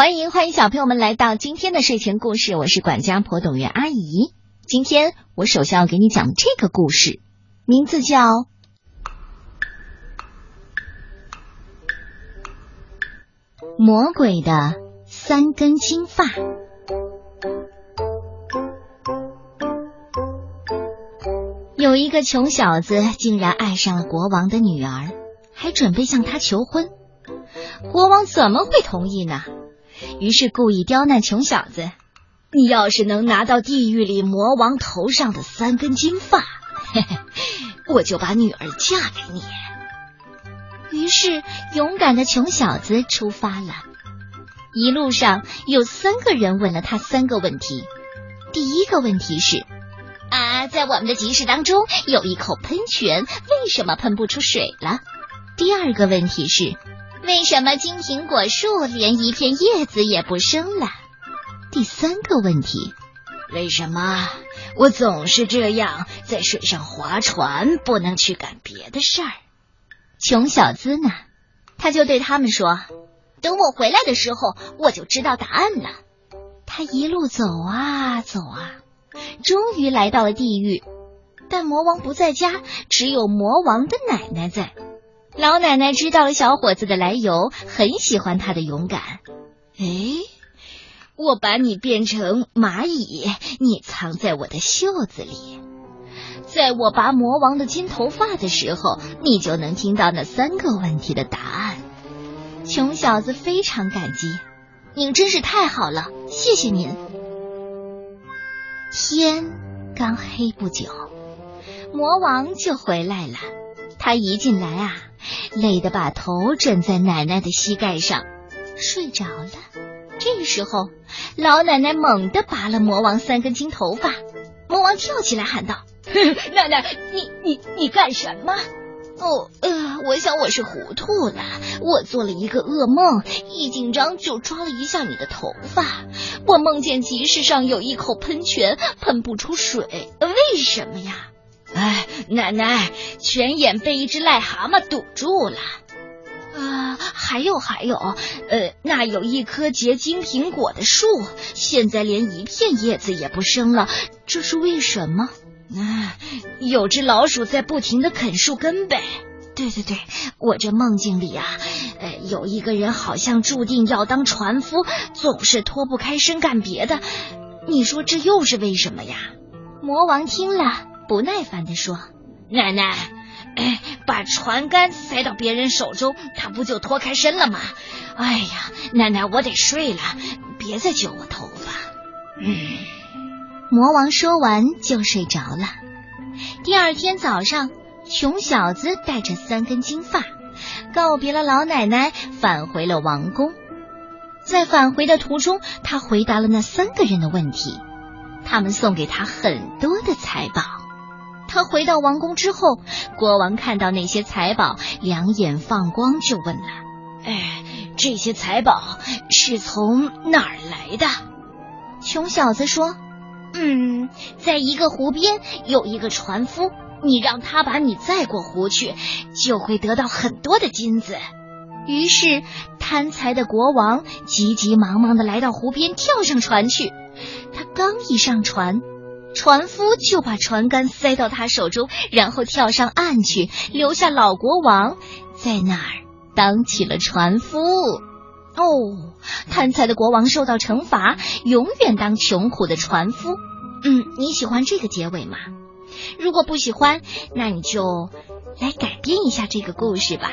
欢迎欢迎小朋友们来到今天的睡前故事，我是管家婆董月阿姨。今天我首先要给你讲这个故事，名字叫《魔鬼的三根金发》。有一个穷小子竟然爱上了国王的女儿，还准备向她求婚。国王怎么会同意呢？于是故意刁难穷小子：“你要是能拿到地狱里魔王头上的三根金发，嘿嘿，我就把女儿嫁给你。”于是勇敢的穷小子出发了。一路上有三个人问了他三个问题。第一个问题是：“啊，在我们的集市当中有一口喷泉，为什么喷不出水了？”第二个问题是。为什么金苹果树连一片叶子也不生了？第三个问题，为什么我总是这样在水上划船，不能去干别的事儿？穷小子呢，他就对他们说：“等我回来的时候，我就知道答案了。”他一路走啊走啊，终于来到了地狱，但魔王不在家，只有魔王的奶奶在。老奶奶知道了小伙子的来由，很喜欢他的勇敢。哎，我把你变成蚂蚁，你藏在我的袖子里。在我拔魔王的金头发的时候，你就能听到那三个问题的答案。穷小子非常感激，您真是太好了，谢谢您。天刚黑不久，魔王就回来了。他一进来啊。累得把头枕在奶奶的膝盖上，睡着了。这时候，老奶奶猛地拔了魔王三根金头发。魔王跳起来喊道：“奶奶，你你你干什么？”“哦，呃，我想我是糊涂了。我做了一个噩梦，一紧张就抓了一下你的头发。我梦见集市上有一口喷泉，喷不出水，为什么呀？”哎，奶奶，泉眼被一只癞蛤蟆堵住了。啊，还有还有，呃，那有一棵结金苹果的树，现在连一片叶子也不生了，这是为什么？啊，有只老鼠在不停的啃树根呗。对对对，我这梦境里啊，呃，有一个人好像注定要当船夫，总是脱不开身干别的。你说这又是为什么呀？魔王听了。不耐烦地说：“奶奶，哎，把船杆塞到别人手中，他不就脱开身了吗？哎呀，奶奶，我得睡了，别再揪我头发。”嗯，魔王说完就睡着了。第二天早上，穷小子带着三根金发，告别了老奶奶，返回了王宫。在返回的途中，他回答了那三个人的问题，他们送给他很多的财宝。他回到王宫之后，国王看到那些财宝，两眼放光，就问了：“哎，这些财宝是从哪儿来的？”穷小子说：“嗯，在一个湖边有一个船夫，你让他把你载过湖去，就会得到很多的金子。”于是贪财的国王急急忙忙的来到湖边，跳上船去。他刚一上船。船夫就把船杆塞到他手中，然后跳上岸去，留下老国王在那儿当起了船夫。哦，贪财的国王受到惩罚，永远当穷苦的船夫。嗯，你喜欢这个结尾吗？如果不喜欢，那你就来改编一下这个故事吧。